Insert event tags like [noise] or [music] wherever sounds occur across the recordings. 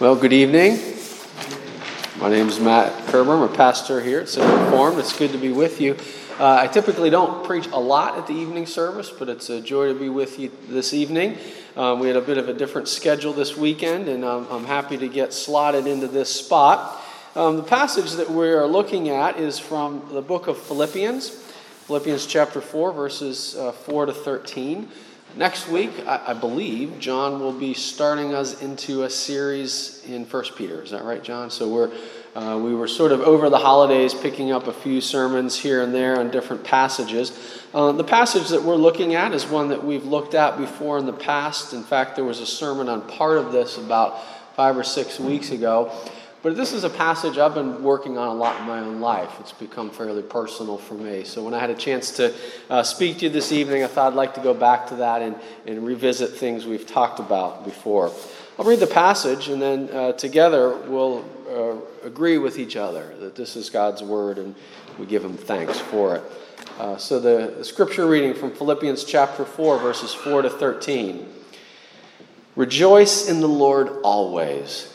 Well, good evening. My name is Matt Kerber. I'm a pastor here at Center Reformed. It's good to be with you. Uh, I typically don't preach a lot at the evening service, but it's a joy to be with you this evening. Um, we had a bit of a different schedule this weekend, and um, I'm happy to get slotted into this spot. Um, the passage that we are looking at is from the book of Philippians, Philippians chapter 4, verses uh, 4 to 13. Next week, I, I, believe, John will be starting us into a series in First Peter. Is that right, John? So we're uh, we were sort of over the holidays picking up a few sermons here and there on different passages. Uh, the passage that we're looking at is one that we've looked at before in the past. In fact, there was a sermon on part of this about five or six weeks ago. But this is a passage I've been working on a lot in my own life. It's become fairly personal for me. So when I had a chance to uh, speak to you this evening, I thought I'd like to go back to that and, and revisit things we've talked about before. I'll read the passage, and then uh, together we'll uh, agree with each other that this is God's word, and we give Him thanks for it. Uh, so the, the scripture reading from Philippians chapter 4, verses 4 to 13. Rejoice in the Lord always.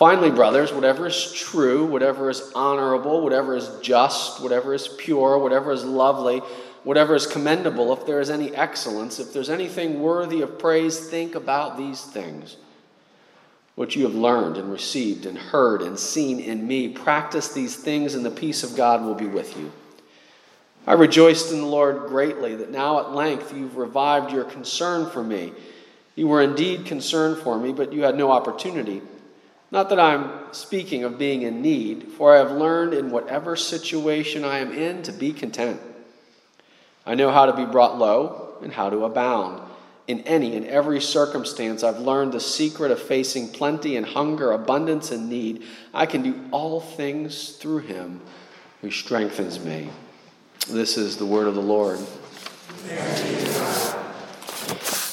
Finally, brothers, whatever is true, whatever is honorable, whatever is just, whatever is pure, whatever is lovely, whatever is commendable, if there is any excellence, if there's anything worthy of praise, think about these things. What you have learned and received and heard and seen in me, practice these things, and the peace of God will be with you. I rejoiced in the Lord greatly that now at length you've revived your concern for me. You were indeed concerned for me, but you had no opportunity. Not that I'm speaking of being in need, for I have learned in whatever situation I am in to be content. I know how to be brought low and how to abound. In any and every circumstance, I've learned the secret of facing plenty and hunger, abundance and need. I can do all things through him who strengthens me. This is the word of the Lord.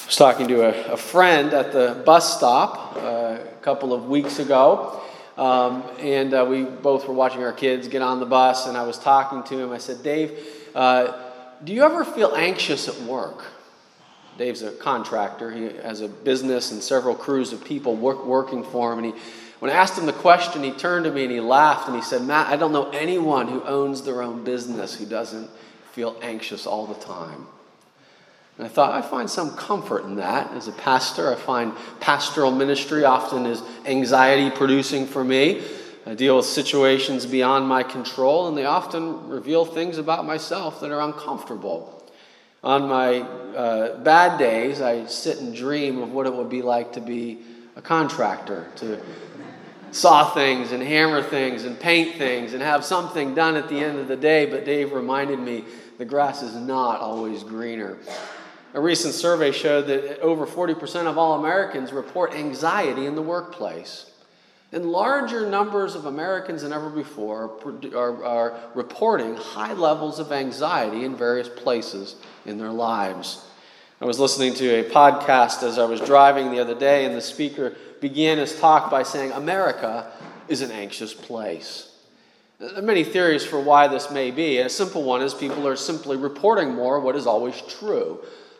I was talking to a, a friend at the bus stop. Uh, couple of weeks ago. Um, and uh, we both were watching our kids get on the bus, and I was talking to him. I said, Dave, uh, do you ever feel anxious at work? Dave's a contractor. He has a business and several crews of people work, working for him. And he, when I asked him the question, he turned to me and he laughed and he said, Matt, I don't know anyone who owns their own business who doesn't feel anxious all the time. And I thought, I find some comfort in that. As a pastor, I find pastoral ministry often is anxiety producing for me. I deal with situations beyond my control, and they often reveal things about myself that are uncomfortable. On my uh, bad days, I sit and dream of what it would be like to be a contractor, to saw things and hammer things and paint things and have something done at the end of the day. But Dave reminded me the grass is not always greener. A recent survey showed that over 40% of all Americans report anxiety in the workplace. And larger numbers of Americans than ever before are, are, reporting high levels of anxiety in various places in their lives. I was listening to a podcast as I was driving the other day, and the speaker began his talk by saying, America is an anxious place. There are many theories for why this may be. A simple one is people are simply reporting more what is always true.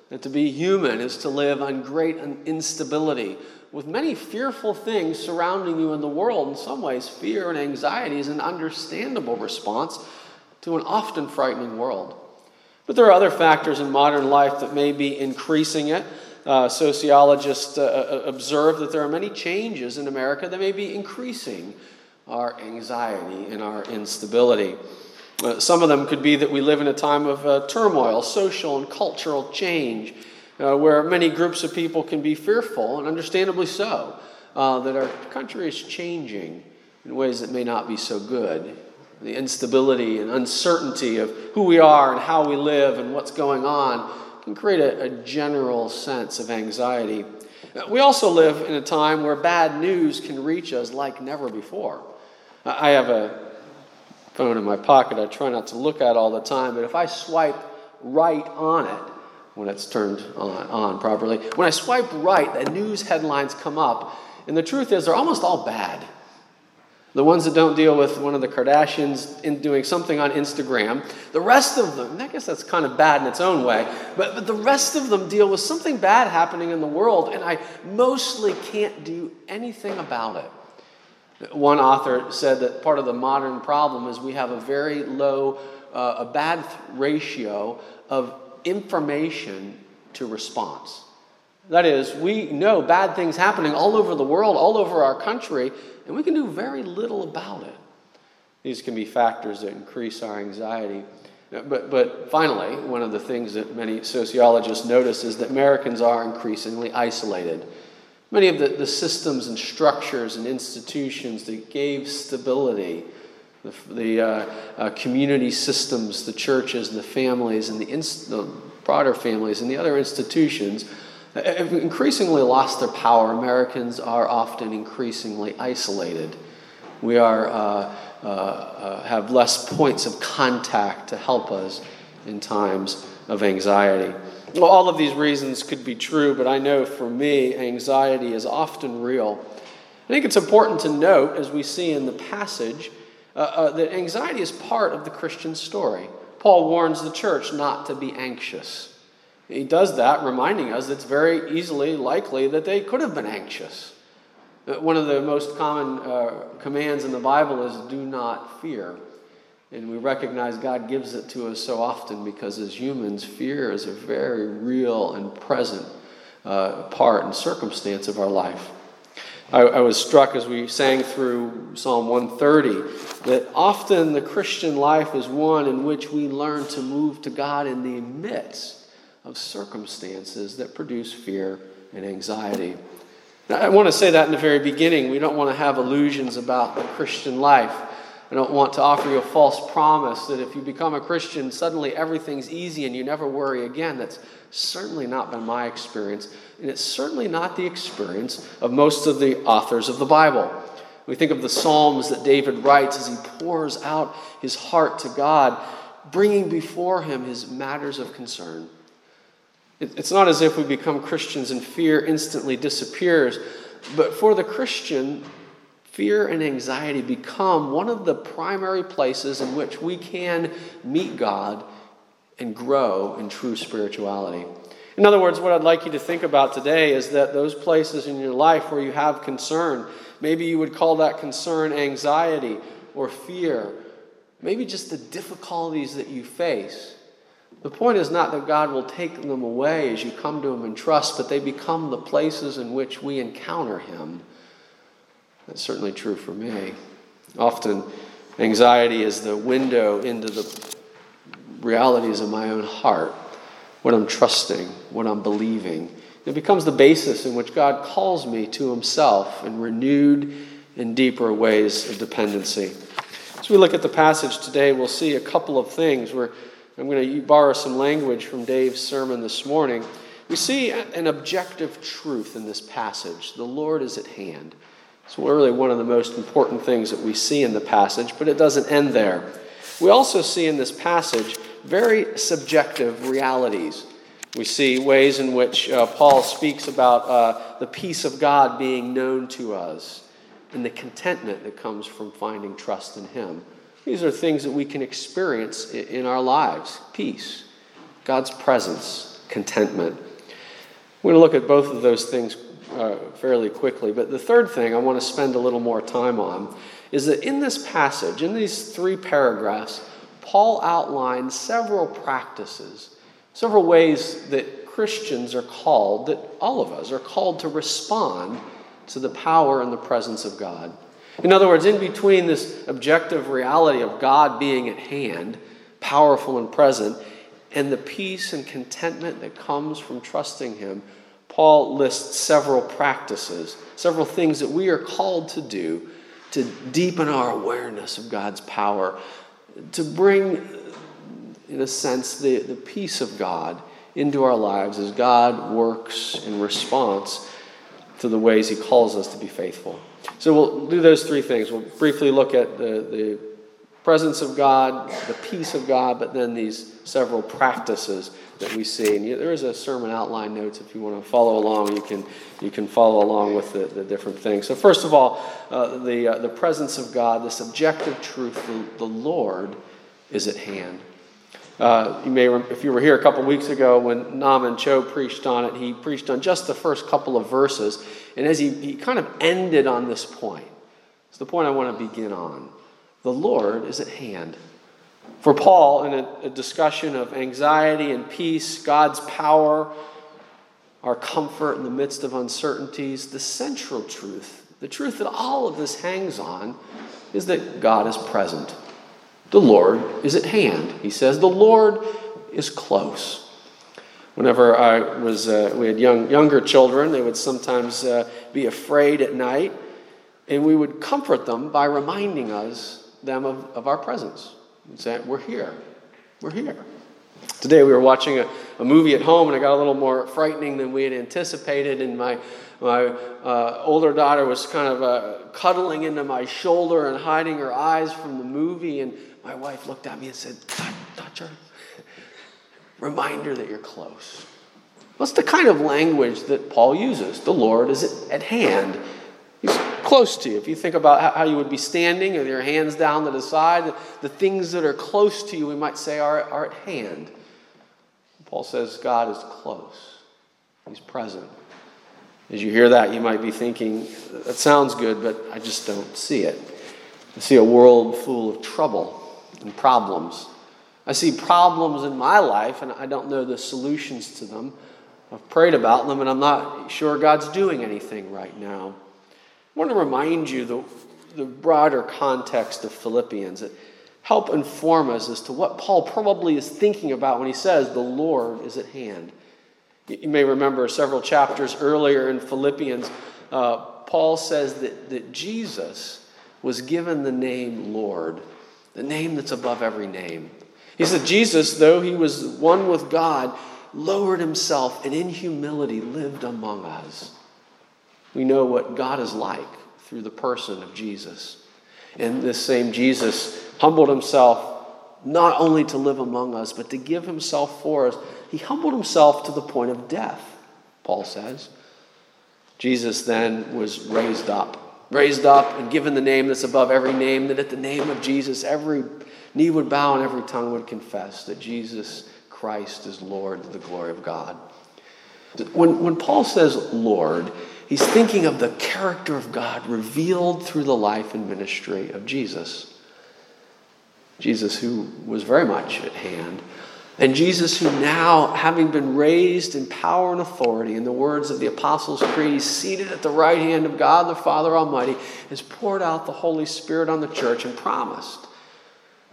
That to be human is to live on great instability with many fearful things surrounding you in the world. In some ways, fear and anxiety is an understandable response to an often frightening world. But there are other factors in modern life that may be increasing it. Uh, sociologists uh, uh observe that there are many changes in America that may be increasing our anxiety and our instability. Uh, some of them could be that we live in a time of uh, turmoil, social and cultural change, uh, where many groups of people can be fearful, and understandably so, uh, that our country is changing in ways that may not be so good. The instability and uncertainty of who we are and how we live and what's going on can create a, a general sense of anxiety. We also live in a time where bad news can reach us like never before. I have a phone in my pocket I try not to look at all the time, but if I swipe right on it, when it's turned on, on properly, when I swipe right, the news headlines come up, and the truth is they're almost all bad. The ones that don't deal with one of the Kardashians in doing something on Instagram, the rest of them, I guess that's kind of bad in its own way, but, but the rest of them deal with something bad happening in the world, and I mostly can't do anything about it. One author said that part of the modern problem is we have a very low, uh, a bad ratio of information to response. That is, we know bad things happening all over the world, all over our country, and we can do very little about it. These can be factors that increase our anxiety. But, but finally, one of the things that many sociologists notice is that Americans are increasingly isolated. Many of the, the systems and structures and institutions that gave stability, the, the uh, uh, community systems, the churches, the families, and the, the broader families, and the other institutions, have increasingly lost their power. Americans are often increasingly isolated. We are, uh, uh, uh, have less points of contact to help us in times of anxiety. Well, all of these reasons could be true, but I know for me, anxiety is often real. I think it's important to note, as we see in the passage, uh, uh, that anxiety is part of the Christian story. Paul warns the church not to be anxious. He does that, reminding us it's very easily likely that they could have been anxious. Uh, one of the most common uh, commands in the Bible is do not fear. And we recognize God gives it to us so often because as humans, fear is a very real and present uh, part and circumstance of our life. I, I, was struck as we sang through Psalm 130 that often the Christian life is one in which we learn to move to God in the midst of circumstances that produce fear and anxiety. Now, I want to say that in the very beginning. We don't want to have illusions about the Christian life. I don't want to offer you a false promise that if you become a Christian, suddenly everything's easy and you never worry again. That's certainly not been my experience, and it's certainly not the experience of most of the authors of the Bible. We think of the Psalms that David writes as he pours out his heart to God, bringing before him his matters of concern. It's not as if we become Christians and fear instantly disappears, but for the Christian, fear and anxiety become one of the primary places in which we can meet God and grow in true spirituality. In other words, what I'd like you to think about today is that those places in your life where you have concern, maybe you would call that concern anxiety or fear, maybe just the difficulties that you face. The point is not that God will take them away as you come to Him in trust, but they become the places in which we encounter Him. That's certainly true for me. Often, anxiety is the window into the realities of my own heart, what I'm trusting, what I'm believing. It becomes the basis in which God calls me to Himself in renewed and deeper ways of dependency. As we look at the passage today, we'll see a couple of things. We're I'm going to borrow some language from Dave's sermon this morning. We see an objective truth in this passage the Lord is at hand. It's really one of the most important things that we see in the passage, but it doesn't end there. We also see in this passage very subjective realities. We see ways in which uh, Paul speaks about uh, the peace of God being known to us and the contentment that comes from finding trust in Him. These are things that we can experience in our lives peace, God's presence, contentment. We're going to look at both of those things uh, fairly quickly. But the third thing I want to spend a little more time on is that in this passage, in these three paragraphs, Paul outlines several practices, several ways that Christians are called, that all of us are called to respond to the power and the presence of God. In other words, in between this objective reality of God being at hand, powerful and present, and the peace and contentment that comes from trusting Him, Paul lists several practices, several things that we are called to do to deepen our awareness of God's power, to bring, in a sense, the, the peace of God into our lives as God works in response to the ways He calls us to be faithful. So we'll do those three things. We'll briefly look at the, the presence of God, the peace of God, but then these several practices that we see. And there is a sermon outline notes if you want to follow along. You can you can follow along with the, the different things. So first of all, uh, the uh, the presence of God, this objective truth, the, the Lord is at hand. Uh, you may, if you were here a couple weeks ago when Nam and Cho preached on it, he preached on just the first couple of verses, and as he, he kind of ended on this point, it's the point I want to begin on. The Lord is at hand. For Paul, in a, a discussion of anxiety and peace, God's power, our comfort in the midst of uncertainties, the central truth, the truth that all of this hangs on, is that God is present. The Lord is at hand. He says, The Lord is close. Whenever I was, uh, we had young, younger children, they would sometimes uh, be afraid at night, and we would comfort them by reminding us them of, of our presence. We'd say, We're here. We're here. Today we were watching a, a movie at home, and it got a little more frightening than we had anticipated, and my my uh, older daughter was kind of uh, cuddling into my shoulder and hiding her eyes from the movie. And my wife looked at me and said, Touch her. Reminder that you're close. What's the kind of language that Paul uses? The Lord is at hand. Close to you. If you think about how you would be standing with your hands down to the side, the things that are close to you, we might say, are, are at hand. Paul says God is close, He's present. As you hear that, you might be thinking, that sounds good, but I just don't see it. I see a world full of trouble and problems. I see problems in my life, and I don't know the solutions to them. I've prayed about them, and I'm not sure God's doing anything right now. I want to remind you the, the broader context of Philippians help inform us as to what Paul probably is thinking about when he says, The Lord is at hand. You may remember several chapters earlier in Philippians, uh, Paul says that, that Jesus was given the name Lord, the name that's above every name. He said, Jesus, though he was one with God, lowered himself and in humility lived among us. We know what God is like through the person of Jesus. And this same Jesus humbled himself not only to live among us, but to give himself for us he humbled himself to the point of death, Paul says. Jesus then was raised up, raised up and given the name that's above every name, that at the name of Jesus, every knee would bow and every tongue would confess that Jesus Christ is Lord to the glory of God. When, when Paul says Lord, he's thinking of the character of God revealed through the life and ministry of Jesus. Jesus, who was very much at hand, and Jesus, who now, having been raised in power and authority, in the words of the Apostles' Creed, seated at the right hand of God the Father Almighty, has poured out the Holy Spirit on the church and promised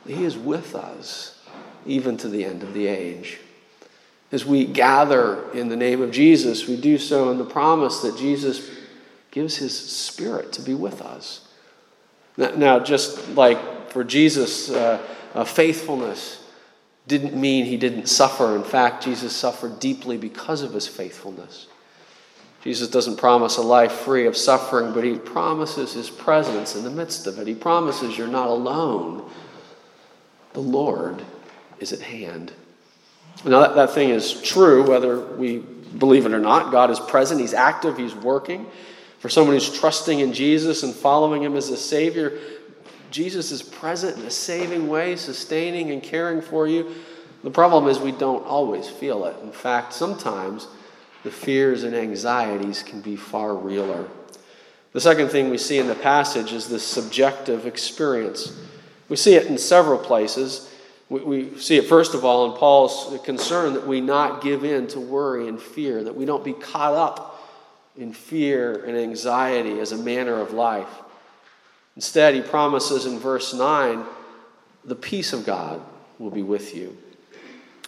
that He is with us even to the end of the age. As we gather in the name of Jesus, we do so in the promise that Jesus gives His Spirit to be with us. Now, just like for Jesus' uh, uh, faithfulness, didn't mean he didn't suffer. In fact, Jesus suffered deeply because of his faithfulness. Jesus doesn't promise a life free of suffering, but he promises his presence in the midst of it. He promises you're not alone. The Lord is at hand. Now, that, that thing is true, whether we believe it or not. God is present, He's active, He's working. For someone who's trusting in Jesus and following Him as a Savior, Jesus is present in a saving way, sustaining and caring for you. The problem is we don't always feel it. In fact, sometimes the fears and anxieties can be far realer. The second thing we see in the passage is this subjective experience. We see it in several places. We, we, see it, first of all, in Paul's concern that we not give in to worry and fear, that we don't be caught up in fear and anxiety as a manner of life. Instead, he promises in verse 9, the peace of God will be with you.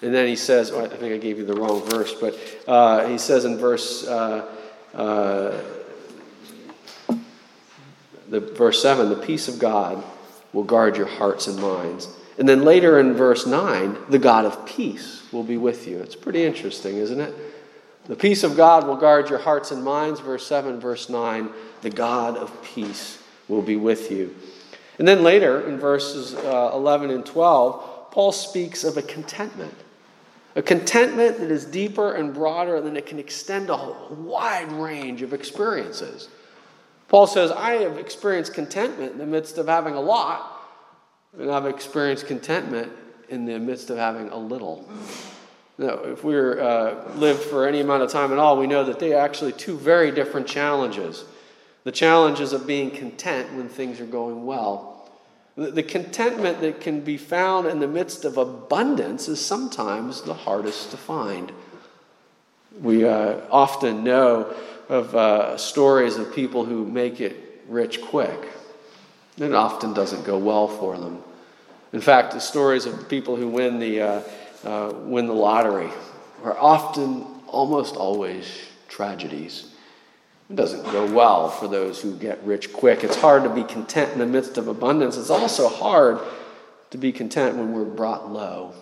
And then he says, oh, I think I gave you the wrong verse, but uh, he says in verse, uh, uh, the, verse 7, the peace of God will guard your hearts and minds. And then later in verse 9, the God of peace will be with you. It's pretty interesting, isn't it? The peace of God will guard your hearts and minds. Verse 7, verse 9, the God of peace will be with you. And then later in verses uh, 11 and 12, Paul speaks of a contentment. A contentment that is deeper and broader than it can extend a wide range of experiences. Paul says, I have experienced contentment in the midst of having a lot, and I've experienced contentment in the midst of having a little. Now, if we uh, lived for any amount of time at all, we know that they are actually two very different challenges. The challenges of being content when things are going well. The, the contentment that can be found in the midst of abundance is sometimes the hardest to find. We uh, often know of uh, stories of people who make it rich quick. It often doesn't go well for them. In fact, the stories of people who win the, uh, uh, win the lottery are often, almost always, tragedies. It doesn't go well for those who get rich quick. It's hard to be content in the midst of abundance. It's also hard to be content when we're brought low.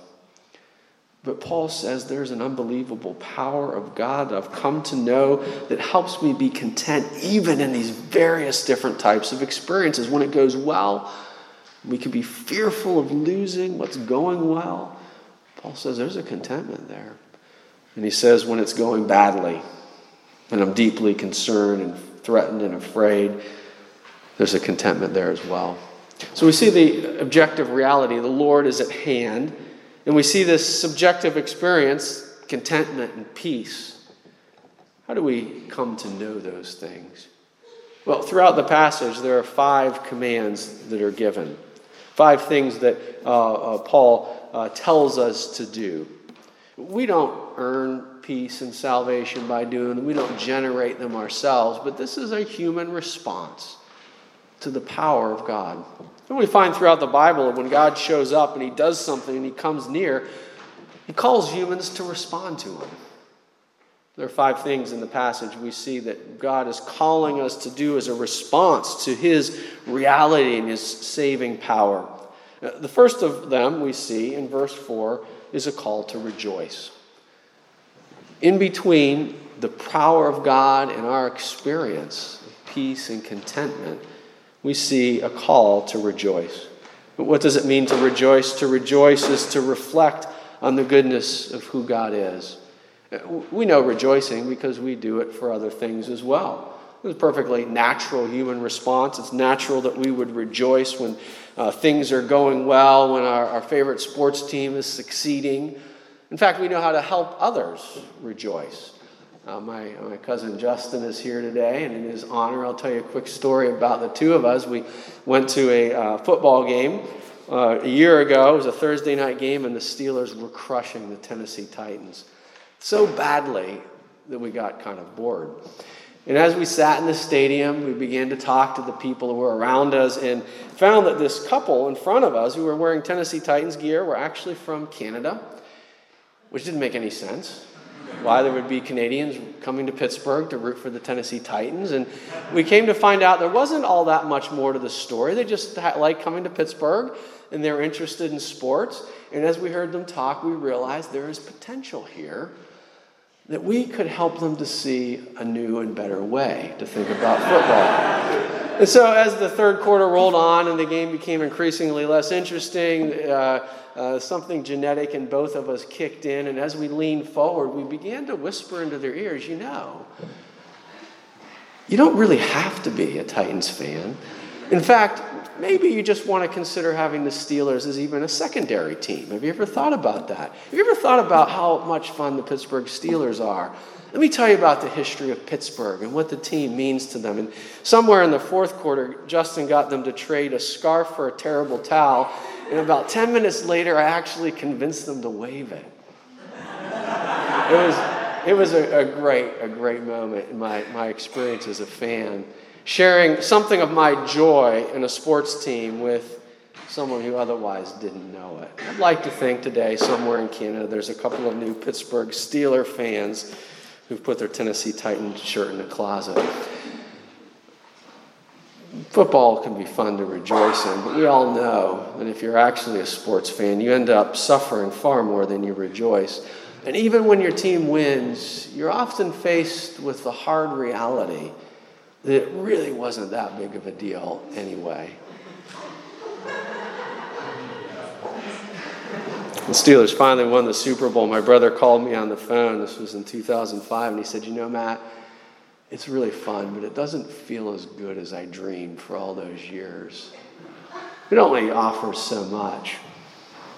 But Paul says there's an unbelievable power of God that I've come to know that helps me be content even in these various different types of experiences. When it goes well, we can be fearful of losing what's going well. Paul says there's a contentment there. And he says when it's going badly, and I'm deeply concerned and threatened and afraid, there's a contentment there as well. So we see the objective reality the Lord is at hand. And we see this subjective experience, contentment and peace. How do we come to know those things? Well, throughout the passage, there are five commands that are given, five things that uh, uh, Paul uh, tells us to do. We don't earn peace and salvation by doing them, we don't generate them ourselves, but this is a human response to the power of God. And we find throughout the Bible that when God shows up and he does something and he comes near, he calls humans to respond to him. There are five things in the passage we see that God is calling us to do as a response to his reality and his saving power. Uh, the first of them we see in verse 4 is a call to rejoice. In between the power of God and our experience of peace and contentment, we see a call to rejoice. But what does it mean to rejoice? To rejoice is to reflect on the goodness of who God is. We know rejoicing because we do it for other things as well. It's a perfectly natural human response. It's natural that we would rejoice when uh, things are going well, when our, our favorite sports team is succeeding. In fact, we know how to help others rejoice. Uh, my, my cousin Justin is here today, and in his honor, I'll tell you a quick story about the two of us. We went to a uh, football game uh, a year ago. It was a Thursday night game, and the Steelers were crushing the Tennessee Titans so badly that we got kind of bored. And as we sat in the stadium, we began to talk to the people who were around us and found that this couple in front of us who were wearing Tennessee Titans gear were actually from Canada, which didn't make any sense why there would be Canadians coming to Pittsburgh to root for the Tennessee Titans. And we came to find out there wasn't all that much more to the story. They just like coming to Pittsburgh and they're interested in sports. And as we heard them talk, we realized there is potential here that we could help them to see a new and better way to think about football. and so, as the third quarter rolled on and the game became increasingly less interesting, uh, uh, something genetic in both of us kicked in, and as we leaned forward, we began to whisper into their ears, you know, you don't really have to be a Titans fan. In fact, maybe you just want to consider having the Steelers as even a secondary team. Have you ever thought about that? Have you ever thought about how much fun the Pittsburgh Steelers are? Let me tell you about the history of Pittsburgh and what the team means to them. And somewhere in the fourth quarter, Justin got them to trade a scarf for a terrible towel. And about 10 minutes later, I actually convinced them to wave it. It was, it was a, a great, a great moment in my, my experience as a fan, sharing something of my joy in a sports team with someone who otherwise didn't know it. I'd like to think today, somewhere in Canada, there's a couple of new Pittsburgh Steeler fans who've put their Tennessee Titans shirt in the closet. Football can be fun to rejoice in, but we all know that if you're actually a sports fan, you end up suffering far more than you rejoice. And even when your team wins, you're often faced with the hard reality it really wasn't that big of a deal anyway. The Steelers finally won the Super Bowl. My brother called me on the phone. This was in 2005, and he said, You know, Matt, it's really fun, but it doesn't feel as good as I dreamed for all those years. It only offers so much.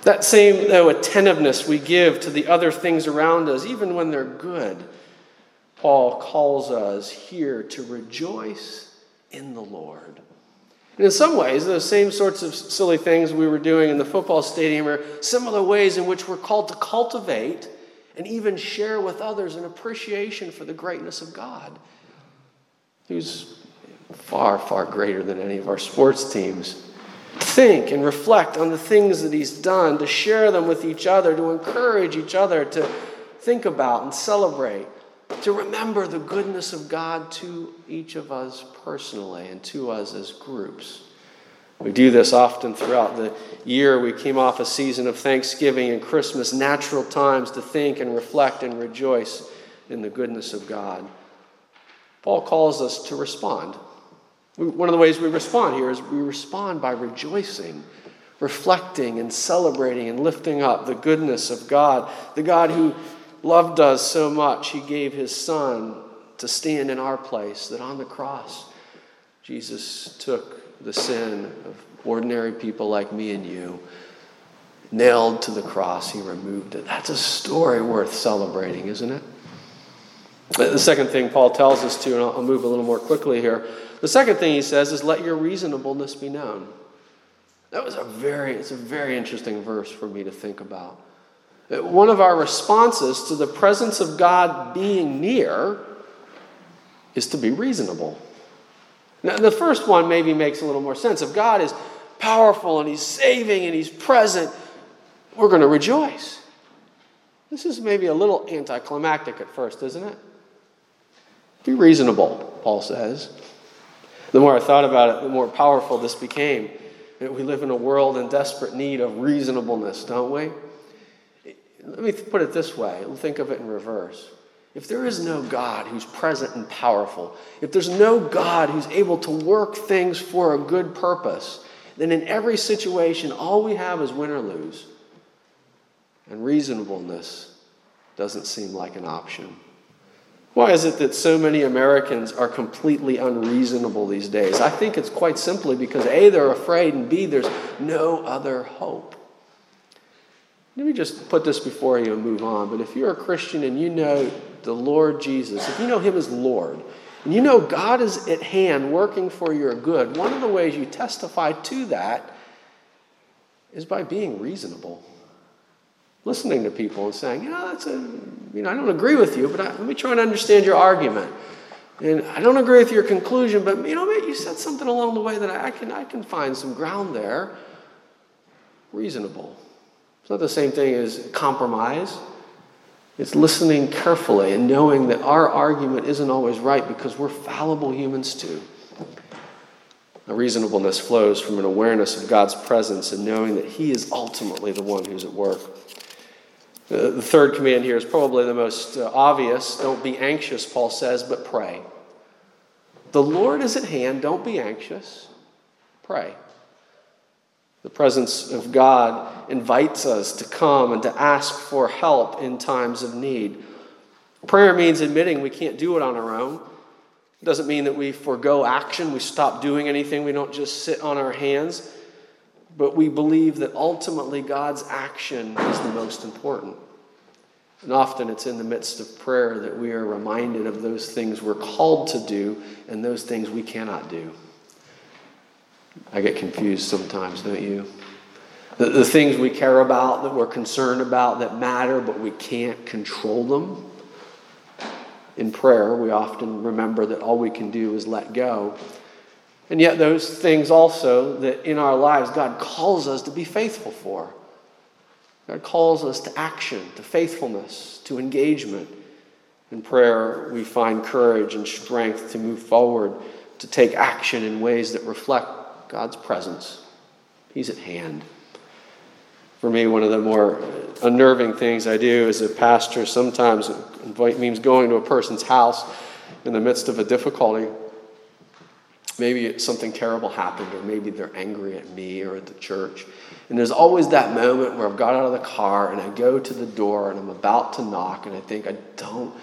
That same, though, attentiveness we give to the other things around us, even when they're good, Paul calls us here to rejoice in the Lord. And in some ways, those same sorts of silly things we were doing in the football stadium are similar ways in which we're called to cultivate and even share with others an appreciation for the greatness of God, who's far, far greater than any of our sports teams. Think and reflect on the things that He's done, to share them with each other, to encourage each other to think about and celebrate to remember the goodness of God to each of us personally and to us as groups. We do this often throughout the year. We came off a season of Thanksgiving and Christmas, natural times to think and reflect and rejoice in the goodness of God. Paul calls us to respond. One of the ways we respond here is we respond by rejoicing, reflecting, and celebrating and lifting up the goodness of God, the God who loved us so much, he gave his son to stand in our place, that on the cross, Jesus took the sin of ordinary people like me and you, nailed to the cross, he removed it. That's a story worth celebrating, isn't it? Uh, the second thing Paul tells us to, and I'll move a little more quickly here. The second thing he says is, let your reasonableness be known. That was a very, it's a very interesting verse for me to think about. One of our responses to the presence of God being near is to be reasonable. Now, the first one maybe makes a little more sense. If God is powerful and He's saving and He's present, we're going to rejoice. This is maybe a little anticlimactic at first, isn't it? Be reasonable, Paul says. The more I thought about it, the more powerful this became. We live in a world in desperate need of reasonableness, don't we? Let me put it this way think of it in reverse. If there is no God who's present and powerful, if there's no God who's able to work things for a good purpose, then in every situation, all we have is win or lose. And reasonableness doesn't seem like an option. Why is it that so many Americans are completely unreasonable these days? I think it's quite simply because A, they're afraid, and B, there's no other hope. Let me just put this before you and move on. But if you're a Christian and you know the Lord Jesus, if you know Him as Lord, and you know God is at hand working for your good, one of the ways you testify to that is by being reasonable. Listening to people and saying, you know, that's a, you know, I don't agree with you, but I, let me try and understand your argument. And I don't agree with your conclusion, but you know, you said something along the way that I can, I can find some ground there. Reasonable. It's not the same thing as compromise. It's listening carefully and knowing that our argument isn't always right because we're fallible humans too. A reasonableness flows from an awareness of God's presence and knowing that He is ultimately the one who's at work. The third command here is probably the most uh, obvious. Don't be anxious, Paul says, but pray. The Lord is at hand. Don't be anxious. Pray. The presence of God invites us to come and to ask for help in times of need. Prayer means admitting we can't do it on our own. It doesn't mean that we forego action, we stop doing anything, we don't just sit on our hands, but we believe that ultimately God's action is the most important. And often it's in the midst of prayer that we are reminded of those things we're called to do and those things we cannot do. I get confused sometimes, don't you? The, the things we care about, that we're concerned about, that matter, but we can't control them. In prayer, we often remember that all we can do is let go. And yet, those things also that in our lives God calls us to be faithful for. God calls us to action, to faithfulness, to engagement. In prayer, we find courage and strength to move forward, to take action in ways that reflect God's presence. He's at hand. For me, one of the more unnerving things I do as a pastor sometimes means going to a person's house in the midst of a difficulty. Maybe something terrible happened, or maybe they're angry at me or at the church. And there's always that moment where I've got out of the car and I go to the door and I'm about to knock, and I think, I don't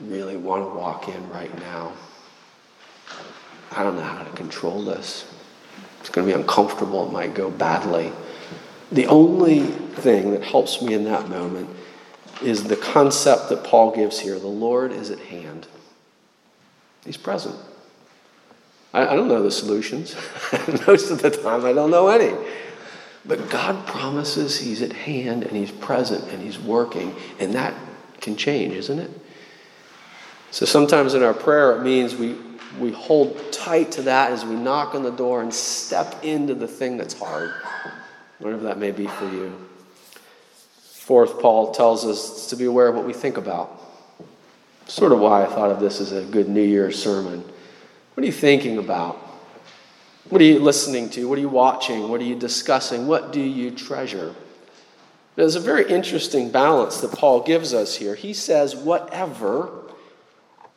really want to walk in right now. I don't know how to control this. It's going to be uncomfortable. It might go badly. The only thing that helps me in that moment is the concept that Paul gives here the Lord is at hand, He's present. I, I don't know the solutions. [laughs] Most of the time, I don't know any. But God promises He's at hand and He's present and He's working, and that can change, isn't it? So sometimes in our prayer, it means we, we hold tight to that as we knock on the door and step into the thing that's hard, whatever that may be for you. Fourth, Paul tells us to be aware of what we think about. Sort of why I thought of this as a good New Year's sermon. What are you thinking about? What are you listening to? What are you watching? What are you discussing? What do you treasure? There's a very interesting balance that Paul gives us here. He says, whatever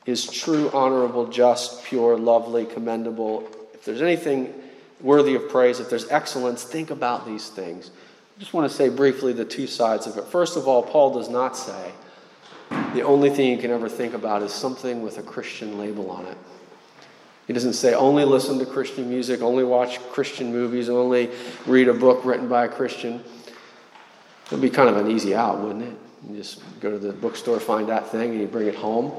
is true, honorable, just, pure, lovely, commendable. If there's anything worthy of praise, if there's excellence, think about these things. I just want to say briefly the two sides of it. First of all, Paul does not say the only thing you can ever think about is something with a Christian label on it. He doesn't say only listen to Christian music, only watch Christian movies, only read a book written by a Christian. It would be kind of an easy out, wouldn't it? You just go to the bookstore, find that thing, and you bring it home.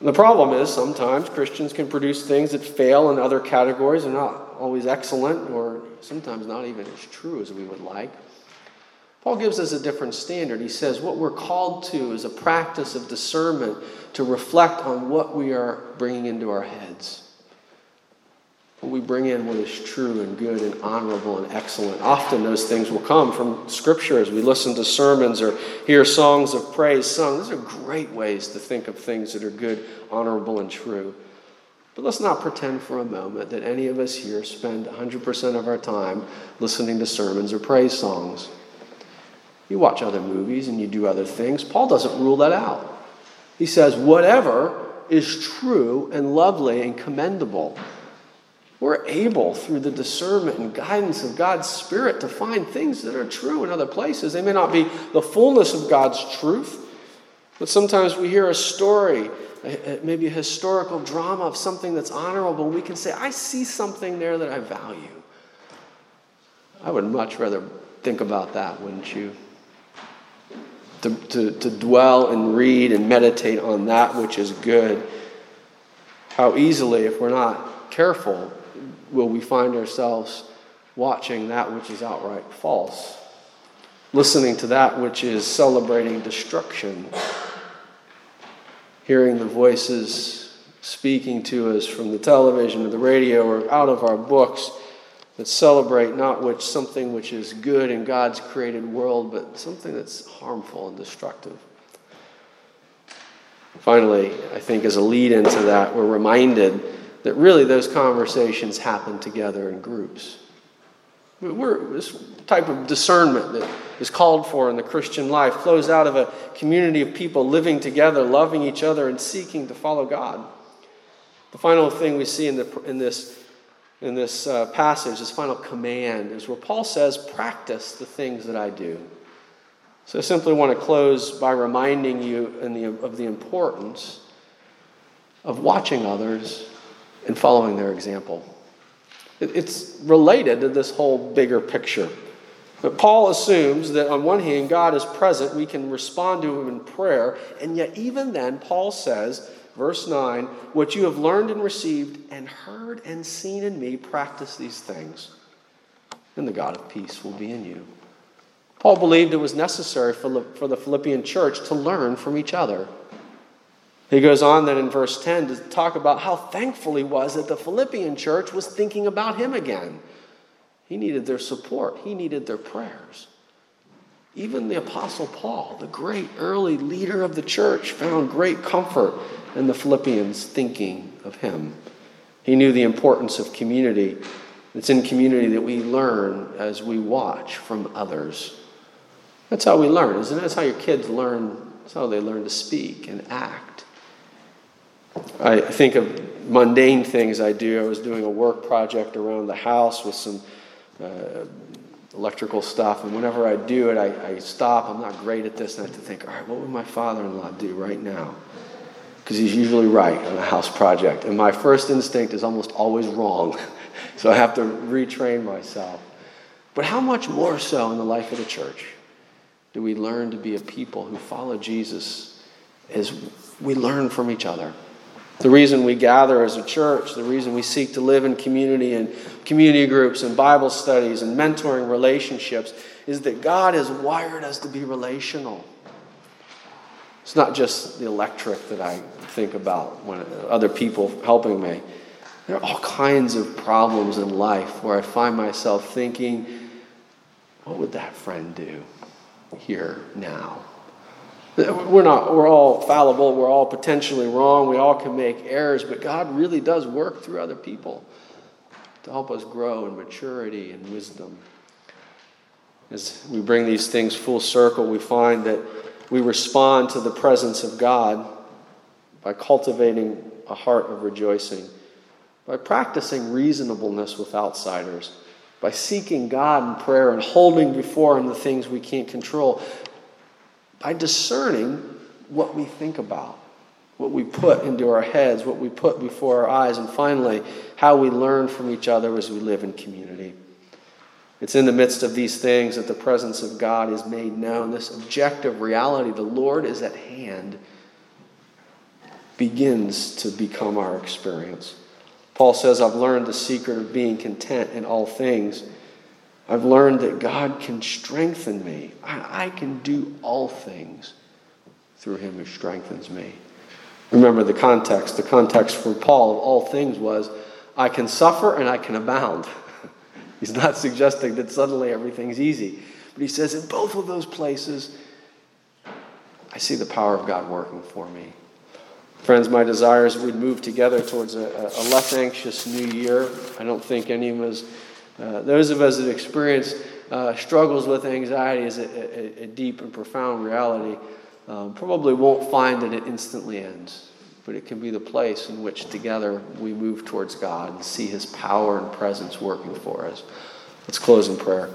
The problem is sometimes Christians can produce things that fail in other categories and not always excellent, or sometimes not even as true as we would like. Paul gives us a different standard. He says what we're called to is a practice of discernment to reflect on what we are bringing into our heads we bring in what is true and good and honorable and excellent. Often those things will come from Scripture as we listen to sermons or hear songs of praise sung. Those are great ways to think of things that are good, honorable, and true. But let's not pretend for a moment that any of us here spend 100% of our time listening to sermons or praise songs. You watch other movies and you do other things. Paul doesn't rule that out. He says, whatever is true and lovely and commendable we're able, through the discernment and guidance of God's Spirit, to find things that are true in other places. They may not be the fullness of God's truth, but sometimes we hear a story, maybe a historical drama of something that's honorable, we can say, I see something there that I value. I would much rather think about that, wouldn't you? To, to, to dwell and read and meditate on that which is good. How easily, if we're not careful, will we find ourselves watching that which is outright false, listening to that which is celebrating destruction, hearing the voices speaking to us from the television or the radio or out of our books that celebrate not which something which is good in God's created world, but something that's harmful and destructive. Finally, I think as a lead into that, we're reminded that really those conversations happen together in groups. We're, this type of discernment that is called for in the Christian life flows out of a community of people living together, loving each other, and seeking to follow God. The final thing we see in, the, in this, in this uh, passage, this final command, is where Paul says, Practice the things that I do. So I simply want to close by reminding you the, of the importance of watching others and following their example. It's related to this whole bigger picture. But Paul assumes that on one hand, God is present, we can respond to him in prayer, and yet, even then, Paul says, verse 9, what you have learned and received and heard and seen in me, practice these things, and the God of peace will be in you. Paul believed it was necessary for the Philippian church to learn from each other. He goes on then in verse 10 to talk about how thankful he was that the Philippian church was thinking about him again. He needed their support, he needed their prayers. Even the Apostle Paul, the great early leader of the church, found great comfort in the Philippians thinking of him. He knew the importance of community. It's in community that we learn as we watch from others. That's how we learn, isn't it? That's how your kids learn. That's how they learn to speak and act. I think of mundane things I do. I was doing a work project around the house with some uh, electrical stuff, and whenever I do it, I, I, stop. I'm not great at this, and I have to think, all right, what would my father in law do right now? Because he's usually right on a house project. And my first instinct is almost always wrong. [laughs] so I have to retrain myself. But how much more so in the life of the church do we learn to be a people who follow Jesus as we learn from each other? The reason we gather as a church, the reason we seek to live in community and community groups and Bible studies and mentoring relationships is that God has wired us to be relational. It's not just the electric that I think about when other people helping me. There are all kinds of problems in life where I find myself thinking, what would that friend do here now? We're not, we're all fallible, we're all potentially wrong, we all can make errors, but God really does work through other people to help us grow in maturity and wisdom. As we bring these things full circle, we find that we respond to the presence of God by cultivating a heart of rejoicing, by practicing reasonableness with outsiders, by seeking God in prayer and holding before Him the things we can't control, by discerning what we think about, what we put into our heads, what we put before our eyes, and finally, how we learn from each other as we live in community. It's in the midst of these things that the presence of God is made known. This objective reality, the Lord is at hand, begins to become our experience. Paul says, I've learned the secret of being content in all things I've learned that God can strengthen me. I, I, can do all things through him who strengthens me. Remember the context. The context for Paul of all things was I can suffer and I can abound. [laughs] He's not suggesting that suddenly everything's easy. But he says, in both of those places, I see the power of God working for me. Friends, my desire is we'd move together towards a, a less anxious new year. I don't think any of us uh, those of us that experience uh, struggles with anxiety as a, a, a, deep and profound reality um, probably won't find that it instantly ends, but it can be the place in which together we move towards God and see His power and presence working for us. Let's close in prayer.